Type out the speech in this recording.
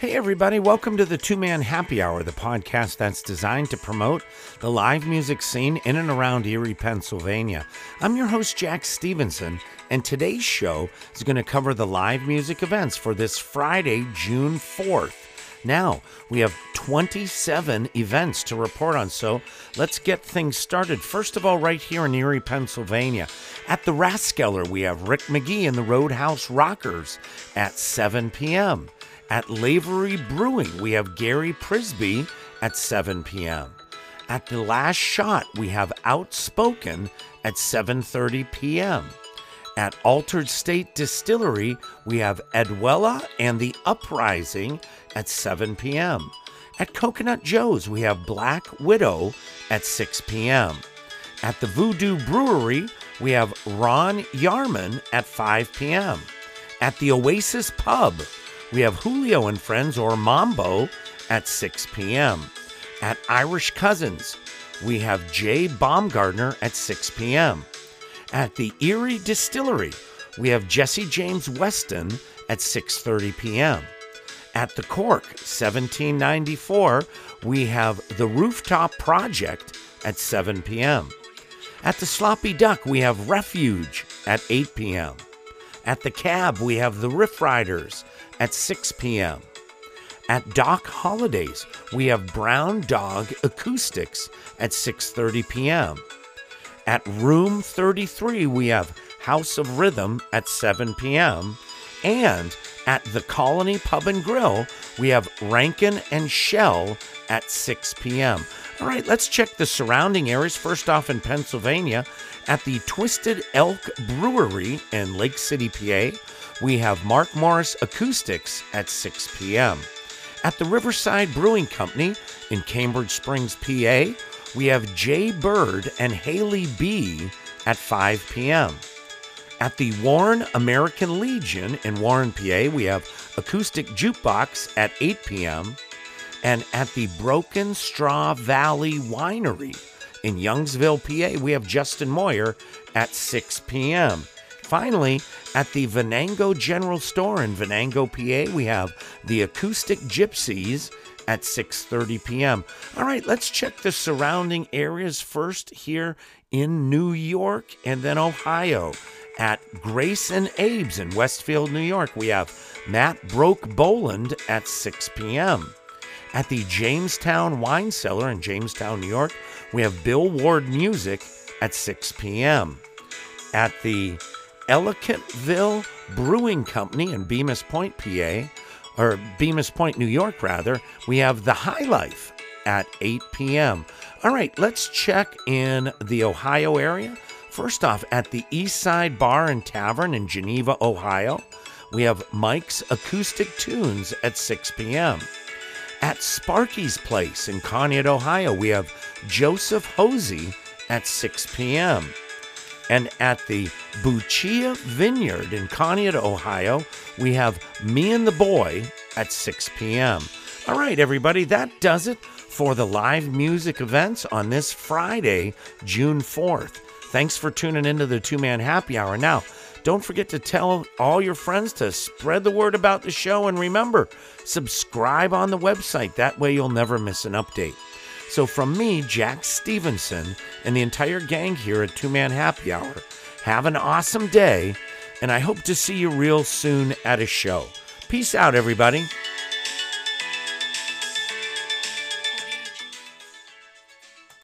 Hey, everybody, welcome to the Two Man Happy Hour, the podcast that's designed to promote the live music scene in and around Erie, Pennsylvania. I'm your host, Jack Stevenson, and today's show is going to cover the live music events for this Friday, June 4th. Now, we have 27 events to report on, so let's get things started. First of all, right here in Erie, Pennsylvania, at the Rathskeller, we have Rick McGee and the Roadhouse Rockers at 7 p.m. At Lavery Brewing, we have Gary Prisby at 7 p.m. At the Last Shot, we have Outspoken at 7:30 p.m. At Altered State Distillery, we have Edwella and the Uprising at 7 p.m. At Coconut Joe's, we have Black Widow at 6 p.m. At the Voodoo Brewery, we have Ron Yarman at 5 p.m. At the Oasis Pub, we have Julio and Friends or Mambo at 6 p.m. At Irish Cousins, we have Jay Baumgartner at 6 p.m. At the Erie Distillery, we have Jesse James Weston at 6:30 p.m. At the Cork, 1794, we have the Rooftop Project at 7 p.m. At the Sloppy Duck, we have Refuge at 8 p.m. At the Cab, we have the Riff Riders at 6 p.m. At Doc Holidays, we have Brown Dog Acoustics at 6:30 p.m. At Room 33, we have House of Rhythm at 7 p.m. And at the Colony Pub and Grill, we have Rankin and Shell at 6 p.m. All right, let's check the surrounding areas. First off, in Pennsylvania, at the Twisted Elk Brewery in Lake City, PA, we have Mark Morris Acoustics at 6 p.m. At the Riverside Brewing Company in Cambridge Springs, PA, we have Jay Bird and Haley B at 5 p.m. At the Warren American Legion in Warren, PA, we have Acoustic Jukebox at 8 p.m. And at the Broken Straw Valley Winery in Youngsville, PA, we have Justin Moyer at 6 p.m. Finally, at the Venango General Store in Venango, PA, we have the Acoustic Gypsies at 6:30 p.m. All right, let's check the surrounding areas first here in New York and then Ohio. At Grace and Abe's in Westfield, New York, we have Matt Broke Boland at 6 p.m. At the Jamestown Wine Cellar in Jamestown, New York, we have Bill Ward Music at 6 p.m. At the Ellicottville Brewing Company in Bemus Point, PA, or Bemus Point, New York, rather, we have the High Life at 8 p.m. All right, let's check in the Ohio area. First off, at the East Side Bar and Tavern in Geneva, Ohio, we have Mike's Acoustic Tunes at 6 p.m. At Sparky's Place in Conneaut, Ohio, we have Joseph Hosey at 6 p.m. And at the Buccia Vineyard in Conneaut, Ohio, we have Me and the Boy at 6 p.m. All right, everybody, that does it for the live music events on this Friday, June 4th. Thanks for tuning into the Two Man Happy Hour. Now, don't forget to tell all your friends to spread the word about the show. And remember, subscribe on the website. That way, you'll never miss an update. So, from me, Jack Stevenson, and the entire gang here at Two Man Happy Hour, have an awesome day, and I hope to see you real soon at a show. Peace out, everybody.